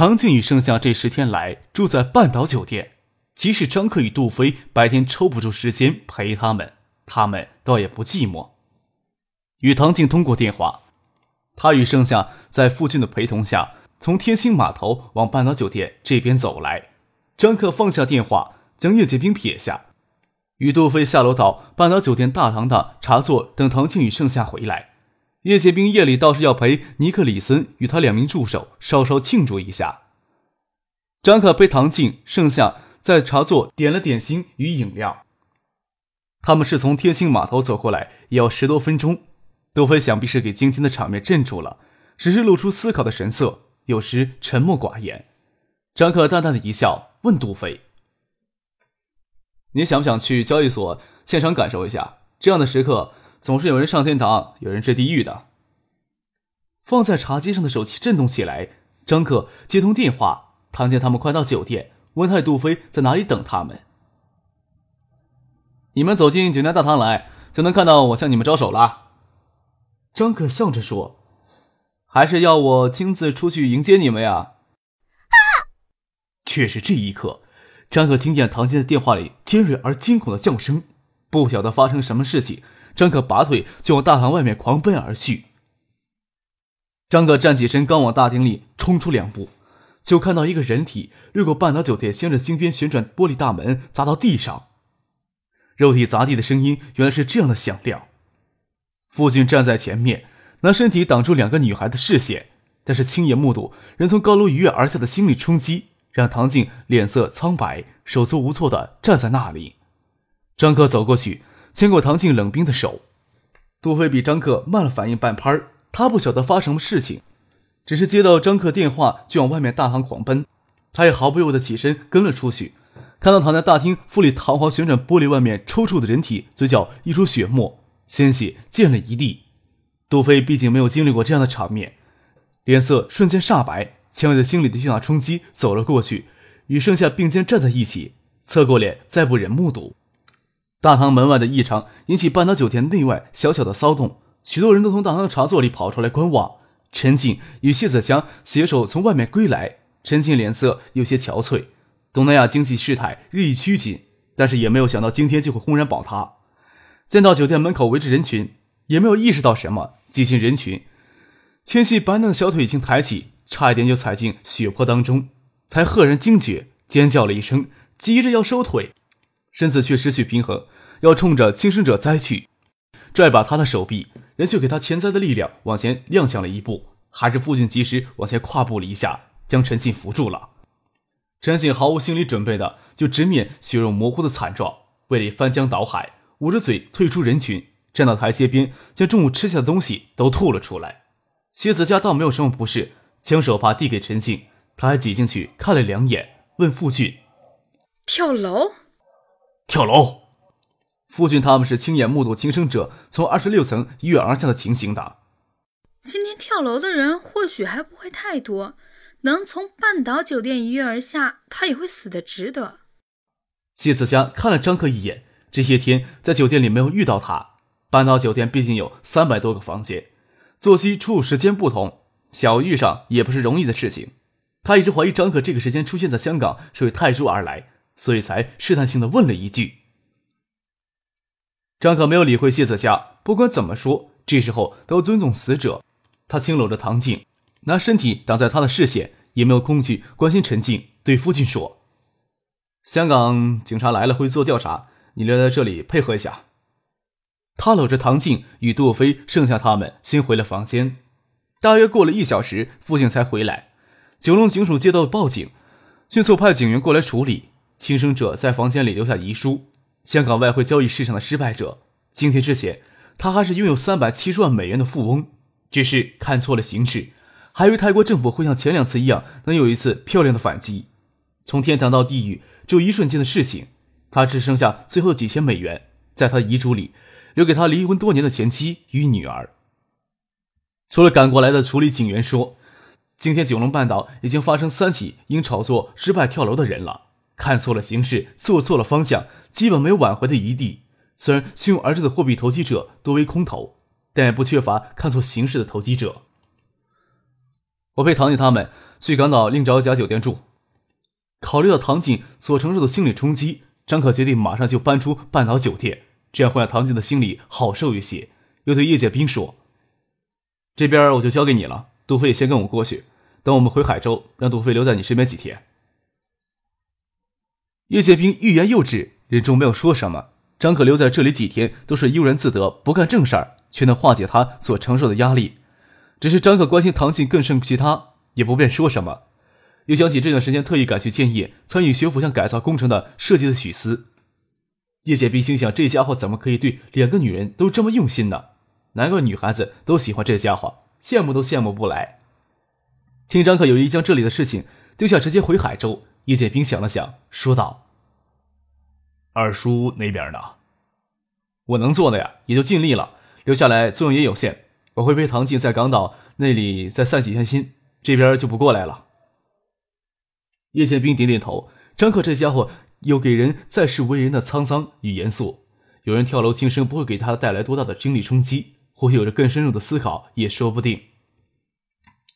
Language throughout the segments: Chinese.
唐静与盛夏这十天来住在半岛酒店，即使张克与杜飞白天抽不出时间陪他们，他们倒也不寂寞。与唐静通过电话，他与盛夏在傅俊的陪同下，从天星码头往半岛酒店这边走来。张克放下电话，将叶剑兵撇下，与杜飞下楼到半岛酒店大堂的茶座等唐静与盛夏回来。叶剑兵夜里倒是要陪尼克里森与他两名助手稍稍庆祝一下。张可陪唐静、盛夏在茶座点了点心与饮料。他们是从天星码头走过来，也要十多分钟。杜飞想必是给今天的场面镇住了，只是露出思考的神色，有时沉默寡言。张可淡淡的一笑，问杜飞：“你想不想去交易所现场感受一下？这样的时刻。”总是有人上天堂，有人坠地狱的。放在茶几上的手机震动起来。张克接通电话，唐见他们快到酒店，问太杜飞在哪里等他们。你们走进酒店大堂来，就能看到我向你们招手了。张克笑着说：“还是要我亲自出去迎接你们呀？”却是这一刻，张克听见唐静的电话里尖锐而惊恐的叫声，不晓得发生什么事情。张可拔腿就往大堂外面狂奔而去。张可站起身，刚往大厅里冲出两步，就看到一个人体掠过半岛酒店镶着金边旋转玻璃大门，砸到地上。肉体砸地的声音原来是这样的响亮。父亲站在前面，拿身体挡住两个女孩的视线，但是亲眼目睹人从高楼一跃而下的心理冲击，让唐静脸色苍白，手足无措的站在那里。张可走过去。牵过唐静冷冰的手，杜飞比张克慢了反应半拍他不晓得发生什么事情，只是接到张克电话就往外面大堂狂奔。他也毫不犹豫的起身跟了出去，看到躺在大厅富丽堂皇旋转玻璃外面抽搐的人体，嘴角溢出血沫，鲜血溅了一地。杜飞毕竟没有经历过这样的场面，脸色瞬间煞白，强忍着心里的巨大冲击走了过去，与盛夏并肩站在一起，侧过脸再不忍目睹。大堂门外的异常引起半岛酒店内外小小的骚动，许多人都从大堂的茶座里跑出来观望。陈静与谢子强携手从外面归来，陈静脸色有些憔悴。东南亚经济事态日益趋紧，但是也没有想到今天就会轰然倒塌。见到酒店门口围着人群，也没有意识到什么，挤进人群，纤细白嫩的小腿已经抬起，差一点就踩进血泊当中，才赫然惊觉，尖叫了一声，急着要收腿。身子却失去平衡，要冲着轻生者栽去，拽把他的手臂，人却给他潜在的力量往前踉跄了一步，还是父亲及时往前跨步了一下，将陈信扶住了。陈信毫无心理准备的就直面血肉模糊的惨状，胃里翻江倒海，捂着嘴退出人群，站到台阶边，将中午吃下的东西都吐了出来。谢子家倒没有什么不适，将手帕递给陈静，他还挤进去看了两眼，问傅俊：“跳楼？”跳楼！夫君他们是亲眼目睹轻生者从二十六层一跃而下的情形的。今天跳楼的人或许还不会太多，能从半岛酒店一跃而下，他也会死的值得。谢子佳看了张克一眼，这些天在酒店里没有遇到他。半岛酒店毕竟有三百多个房间，作息出入时间不同，小遇上也不是容易的事情。他一直怀疑张克这个时间出现在香港是为泰铢而来。所以才试探性的问了一句。张可没有理会谢子夏，不管怎么说，这时候都尊重死者。他轻搂着唐静，拿身体挡在他的视线，也没有空去关心陈静。对父亲说：“香港警察来了，会做调查，你留在这里配合一下。”他搂着唐静与杜飞，剩下他们先回了房间。大约过了一小时，父亲才回来。九龙警署接到报警，迅速派警员过来处理。轻生者在房间里留下遗书。香港外汇交易市场的失败者，今天之前，他还是拥有三百七十万美元的富翁，只是看错了形势，还以为泰国政府会像前两次一样，能有一次漂亮的反击。从天堂到地狱，只有一瞬间的事情。他只剩下最后几千美元，在他的遗嘱里，留给他离婚多年的前妻与女儿。除了赶过来的处理警员说，今天九龙半岛已经发生三起因炒作失败跳楼的人了。看错了形势，做错了方向，基本没有挽回的余地。虽然汹涌而至的货币投机者多为空头，但也不缺乏看错形势的投机者。我陪唐静他们去港岛另找一家酒店住。考虑到唐静所承受的心理冲击。张可决定马上就搬出半岛酒店，这样会让唐静的心里好受一些。又对叶剑兵说：“这边我就交给你了，杜飞先跟我过去，等我们回海州，让杜飞留在你身边几天。”叶剑兵欲言又止，忍住没有说什么。张可留在这里几天都是悠然自得，不干正事儿，却能化解他所承受的压力。只是张可关心唐静更胜其他，也不便说什么。又想起这段时间特意赶去建业参与学府巷改造工程的设计的许思，叶剑兵心想：这家伙怎么可以对两个女人都这么用心呢？难怪女孩子都喜欢这家伙，羡慕都羡慕不来。听张克有意将这里的事情丢下，直接回海州。叶剑兵想了想，说道：“二叔那边呢？我能做的呀，也就尽力了。留下来作用也有限，我会陪唐静在港岛那里再散几天心，这边就不过来了。”叶剑兵点点头。张克这家伙有给人在世为人的沧桑与严肃。有人跳楼轻生不会给他带来多大的精力冲击，或许有着更深入的思考也说不定。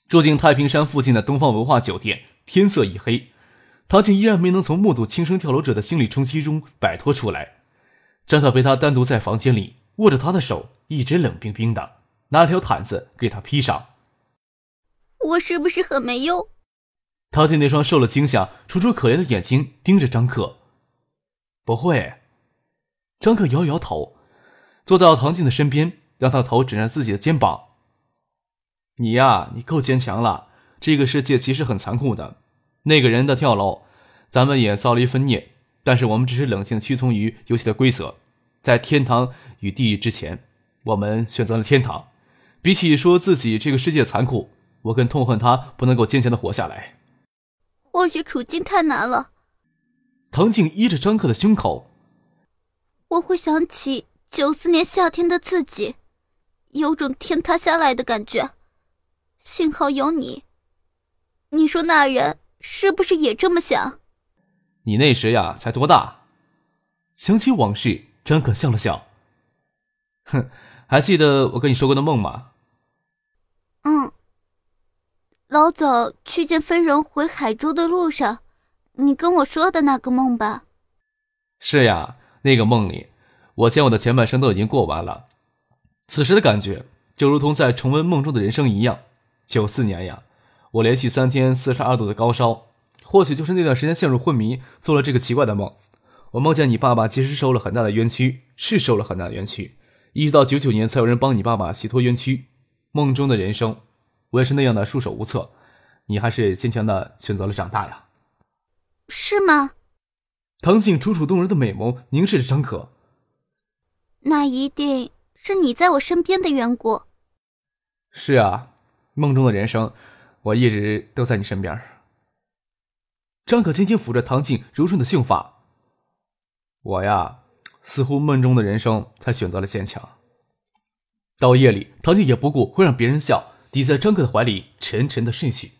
住进太平山附近的东方文化酒店，天色已黑，唐静依然没能从目睹轻生跳楼者的心理冲击中摆脱出来。张可陪他单独在房间里，握着他的手，一直冷冰冰的，拿了条毯子给他披上。我是不是很没用？唐静那双受了惊吓、楚楚可怜的眼睛盯着张克。不会，张克摇摇头，坐到唐静的身边，让她头枕在自己的肩膀。你呀，你够坚强了。这个世界其实很残酷的。那个人的跳楼，咱们也遭了一份孽，但是我们只是冷静屈从于游戏的规则。在天堂与地狱之前，我们选择了天堂。比起说自己这个世界残酷，我更痛恨他不能够坚强的活下来。或许处境太难了。唐静依着张克的胸口，我会想起九四年夏天的自己，有种天塌下来的感觉。幸好有你。你说那人是不是也这么想？你那时呀，才多大？想起往事，张可笑了笑。哼，还记得我跟你说过的梦吗？嗯。老早去见飞人回海州的路上，你跟我说的那个梦吧？是呀，那个梦里，我见我的前半生都已经过完了。此时的感觉，就如同在重温梦中的人生一样。九四年呀，我连续三天四十二度的高烧，或许就是那段时间陷入昏迷，做了这个奇怪的梦。我梦见你爸爸其实受了很大的冤屈，是受了很大的冤屈，一直到九九年才有人帮你爸爸洗脱冤屈。梦中的人生。我也是那样的束手无策，你还是坚强的选择了长大呀？是吗？唐静楚楚动人的美眸凝视着张可。那一定是你在我身边的缘故。是啊，梦中的人生，我一直都在你身边。张可轻轻抚着唐静柔顺的秀发。我呀，似乎梦中的人生才选择了坚强。到夜里，唐静也不顾会让别人笑。抵在张克的怀里，沉沉的睡去。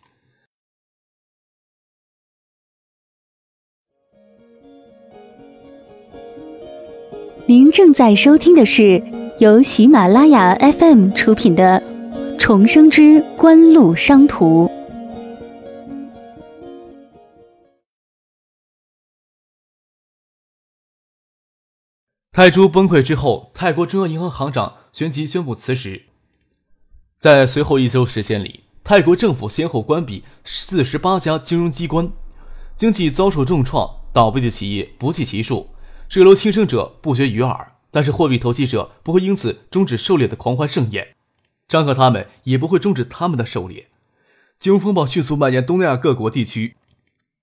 您正在收听的是由喜马拉雅 FM 出品的《重生之官路商途》。泰铢崩溃之后，泰国中央银行行长旋即宣布辞职。在随后一周时间里，泰国政府先后关闭四十八家金融机关，经济遭受重创，倒闭的企业不计其数，坠楼轻生者不绝于耳。但是货币投机者不会因此终止狩猎的狂欢盛宴，张克他们也不会终止他们的狩猎。金融风暴迅速蔓延东南亚各国地区，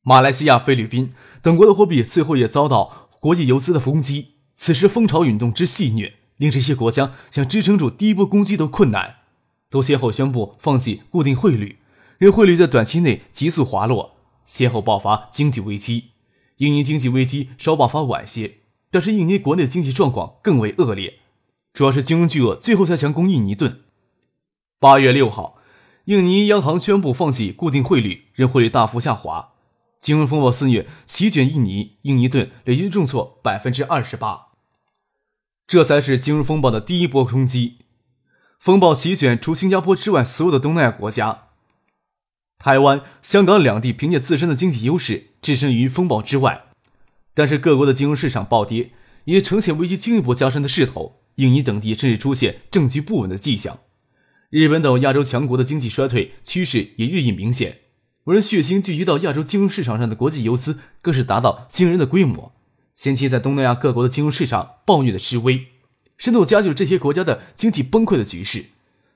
马来西亚、菲律宾等国的货币最后也遭到国际游资的攻击。此时风潮涌动之肆虐，令这些国家想支撑住第一波攻击都困难。都先后宣布放弃固定汇率，让汇率在短期内急速滑落，先后爆发经济危机。印尼经济危机稍爆发晚些，但是印尼国内经济状况更为恶劣，主要是金融巨鳄最后才强攻印尼盾。八月六号，印尼央行宣布放弃固定汇率，任汇率大幅下滑。金融风暴肆虐，席卷印尼，印尼盾累计重挫百分之二十八。这才是金融风暴的第一波冲击。风暴席卷除新加坡之外所有的东南亚国家。台湾、香港两地凭借自身的经济优势置身于风暴之外，但是各国的金融市场暴跌，也呈现危机进一步加深的势头。印尼等地甚至出现政局不稳的迹象。日本等亚洲强国的经济衰退趋势也日益明显。而血腥聚集到亚洲金融市场上的国际游资更是达到惊人的规模，掀起在东南亚各国的金融市场暴虐的示威，深度加剧了这些国家的经济崩溃的局势。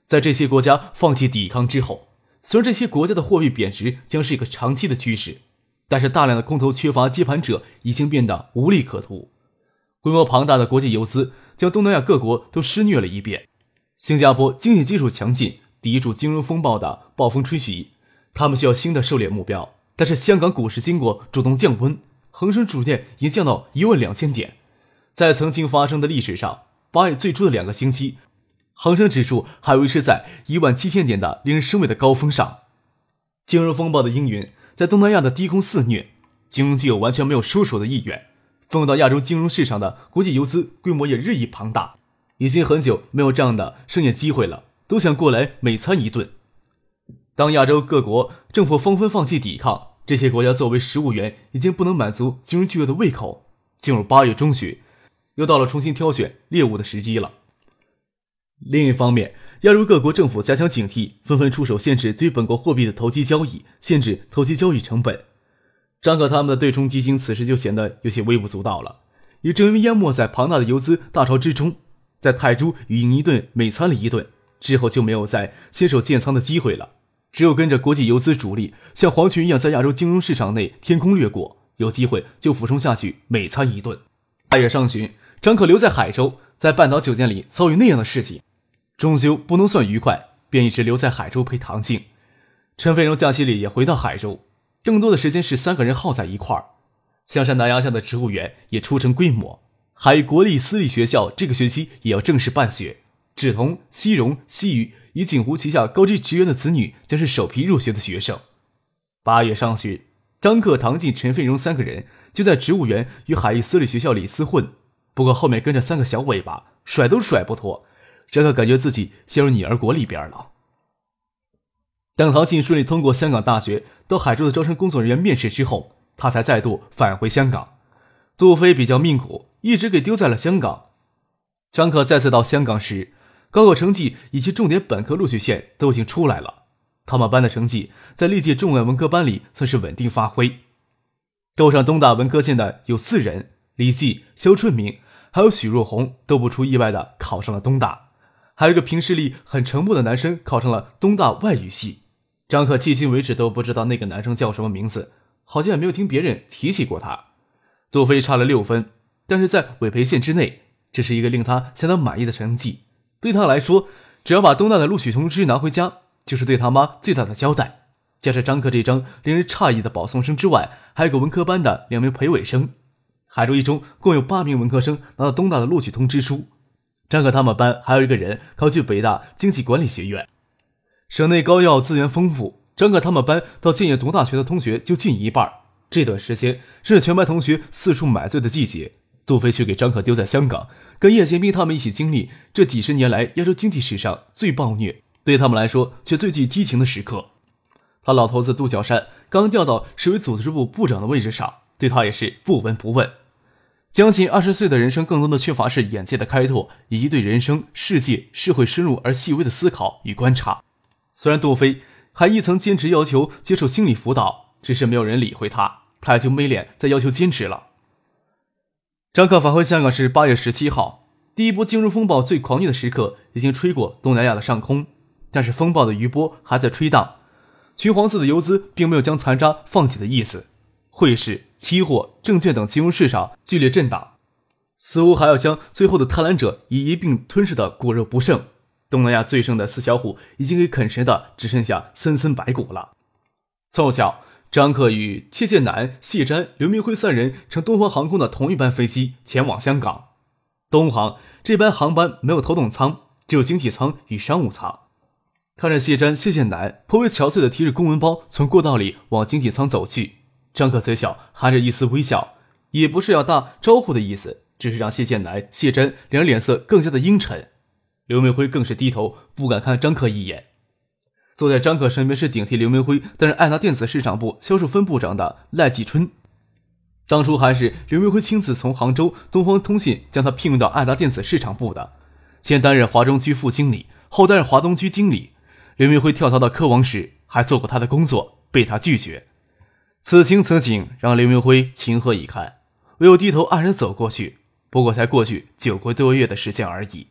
在这些国家放弃抵抗之后。虽然这些国家的货币贬值将是一个长期的趋势，但是大量的空头缺乏接盘者已经变得无利可图。规模庞大的国际游资将东南亚各国都施虐了一遍。新加坡经济基础强劲，抵住金融风暴的暴风吹袭，他们需要新的狩猎目标。但是香港股市经过主动降温，恒生指数已降到一万两千点，在曾经发生的历史上，八月最初的两个星期。恒生指数还维持在一万七千点的令人生畏的高峰上，金融风暴的阴云在东南亚的低空肆虐，金融机构完全没有收手的意愿。放到亚洲金融市场的国际游资规模也日益庞大，已经很久没有这样的盛宴机会了，都想过来美餐一顿。当亚洲各国政府纷纷放弃抵抗，这些国家作为食物源已经不能满足金融巨鳄的胃口。进入八月中旬，又到了重新挑选猎物的时机了。另一方面，亚洲各国政府加强警惕，纷纷出手限制对本国货币的投机交易，限制投机交易成本。张可他们的对冲基金此时就显得有些微不足道了，也正因为淹没在庞大的游资大潮之中，在泰铢与印尼盾美餐了一顿之后，就没有再亲手建仓的机会了，只有跟着国际游资主力像黄群一样在亚洲金融市场内天空掠过，有机会就俯冲下去美餐一顿。八月上旬，张可留在海州，在半岛酒店里遭遇那样的事情。终究不能算愉快，便一直留在海州陪唐静。陈飞荣假期里也回到海州，更多的时间是三个人耗在一块儿。香山南崖下的植物园也初成规模，海国立私立学校这个学期也要正式办学。芷彤、西荣、西雨以锦湖旗下高级职员的子女将是首批入学的学生。八月上旬，张克、唐静、陈飞荣三个人就在植物园与海艺私立学校里厮混，不过后面跟着三个小尾巴，甩都甩不脱。张可感觉自己陷入女儿国里边了。等唐静顺利通过香港大学到海州的招生工作人员面试之后，他才再度返回香港。杜飞比较命苦，一直给丢在了香港。张可再次到香港时，高考成绩以及重点本科录取线都已经出来了。他们班的成绩在历届重点文科班里算是稳定发挥。斗上东大文科线的有四人，李继、肖春明还有许若红都不出意外的考上了东大。还有一个平时里很沉默的男生考上了东大外语系，张可迄今为止都不知道那个男生叫什么名字，好像也没有听别人提起过他。杜飞差了六分，但是在委培线之内，这是一个令他相当满意的成绩。对他来说，只要把东大的录取通知拿回家，就是对他妈最大的交代。加上张克这张令人诧异的保送生之外，还有个文科班的两名培委生，海州一中共有八名文科生拿到东大的录取通知书。张可他们班还有一个人考去北大经济管理学院，省内高校资源丰富。张可他们班到建业读大学的同学就近一半。这段时间是全班同学四处买醉的季节，杜飞却给张可丢在香港，跟叶剑兵他们一起经历这几十年来亚洲经济史上最暴虐，对他们来说却最具激情的时刻。他老头子杜小山刚调到市委组织部部长的位置上，对他也是不闻不问。将近二十岁的人生，更多的缺乏是眼界的开拓，以及对人生、世界、社会深入而细微的思考与观察。虽然杜飞还一曾坚持要求接受心理辅导，只是没有人理会他，他也就没脸再要求坚持了。张克返回香港是八月十七号，第一波金融风暴最狂烈的时刻已经吹过东南亚的上空，但是风暴的余波还在吹荡，橘黄色的游资并没有将残渣放弃的意思。汇市、期货、证券等金融市场剧烈震荡，似乎还要将最后的贪婪者以一并吞噬的骨肉不剩。东南亚最盛的四小虎已经给啃食的只剩下森森白骨了。凑巧，张克与谢剑南、谢瞻、刘明辉三人乘东方航空的同一班飞机前往香港。东航这班航班没有头等舱，只有经济舱与商务舱。看着谢瞻、谢剑南颇为憔悴的提着公文包从过道里往经济舱走去，张克嘴角含着一丝微笑，也不是要打招呼的意思，只是让谢剑南、谢瞻两人脸色更加的阴沉。刘明辉更是低头不敢看张克一眼。坐在张克身边是顶替刘明辉担任爱达电子市场部销售分部长的赖继春。当初还是刘明辉亲自从杭州东方通信将他聘用到爱达电子市场部的，先担任华中区副经理，后担任华东区经理。刘明辉跳槽到科王时还做过他的工作，被他拒绝。此情此景让刘明辉情何以堪，唯有低头黯然走过去。不过才过去九个多月的时间而已。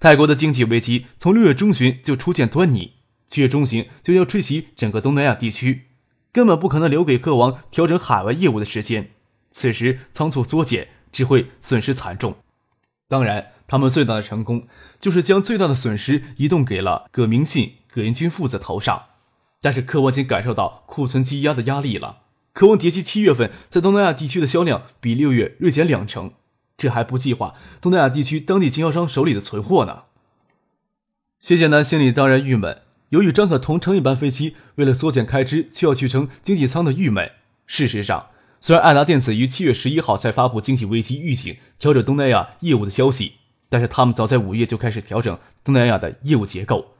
泰国的经济危机从六月中旬就出现端倪。七月中旬就要吹袭整个东南亚地区，根本不可能留给各王调整海外业务的时间。此时仓促缩减，只会损失惨重。当然，他们最大的成功就是将最大的损失移动给了葛明信、葛英军父子头上。但是，科王已经感受到库存积压的压力了。科王叠机七月份在东南亚地区的销量比六月锐减两成，这还不计划东南亚地区当地经销商手里的存货呢。谢建南心里当然郁闷。由于张可同乘一班飞机，为了缩减开支，却要去乘经济舱的郁闷。事实上，虽然爱达电子于七月十一号才发布经济危机预警、调整东南亚业务的消息，但是他们早在五月就开始调整东南亚的业务结构，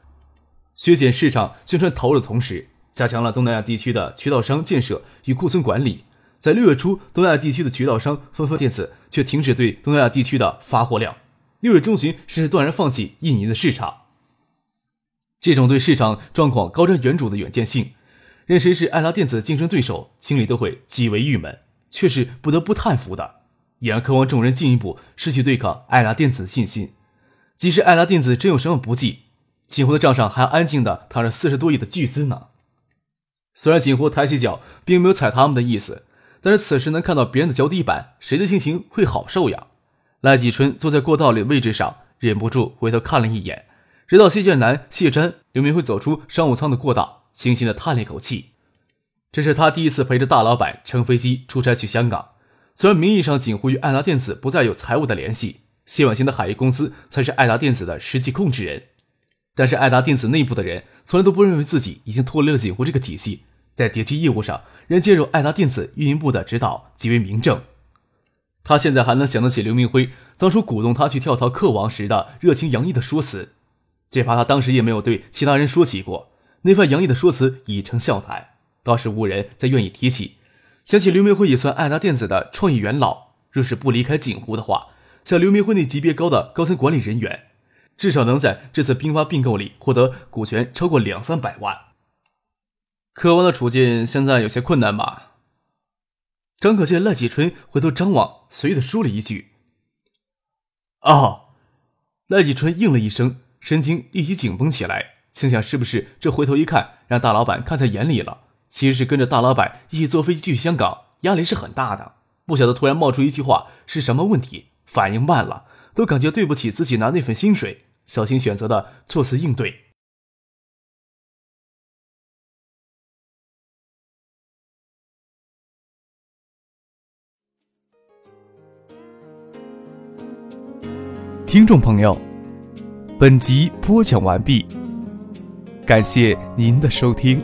削减市场宣传投入的同时，加强了东南亚地区的渠道商建设与库存管理。在六月初，东南亚地区的渠道商纷纷电子却停止对东南亚地区的发货量，六月中旬甚至断然放弃印尼的市场。这种对市场状况高瞻远瞩的远见性，任谁是爱拉电子的竞争对手，心里都会极为郁闷，却是不得不叹服的，也让渴望众人进一步失去对抗爱拉电子的信心。即使爱拉电子真有什么不济，锦湖的账上还安静的躺着四十多亿的巨资呢。虽然锦湖抬起脚并没有踩他们的意思，但是此时能看到别人的脚底板，谁的心情会好受呀？赖继春坐在过道里位置上，忍不住回头看了一眼。直到谢剑南、谢詹、刘明辉走出商务舱的过道，轻轻的叹了一口气。这是他第一次陪着大老板乘飞机出差去香港。虽然名义上锦湖与爱达电子不再有财务的联系，谢婉清的海业公司才是爱达电子的实际控制人，但是爱达电子内部的人从来都不认为自己已经脱离了锦湖这个体系，在叠机业务上仍接受爱达电子运营部的指导，极为明正。他现在还能想得起刘明辉当初鼓动他去跳槽克王时的热情洋溢的说辞。只怕他当时也没有对其他人说起过，那番洋溢的说辞已成笑谈，倒是无人再愿意提起。想起刘明辉也算爱达电子的创意元老，若是不离开锦湖的话，像刘明辉那级别高的高层管理人员，至少能在这次兵发并购里获得股权超过两三百万。科王的处境现在有些困难吧？张可见赖继春回头张望，随意的说了一句：“哦。”赖继春应了一声。神经立即紧绷起来，心想是不是这回头一看，让大老板看在眼里了？其实是跟着大老板一起坐飞机去香港，压力是很大的。不晓得突然冒出一句话是什么问题，反应慢了，都感觉对不起自己拿那份薪水，小心选择的措辞应对。听众朋友。本集播讲完毕，感谢您的收听。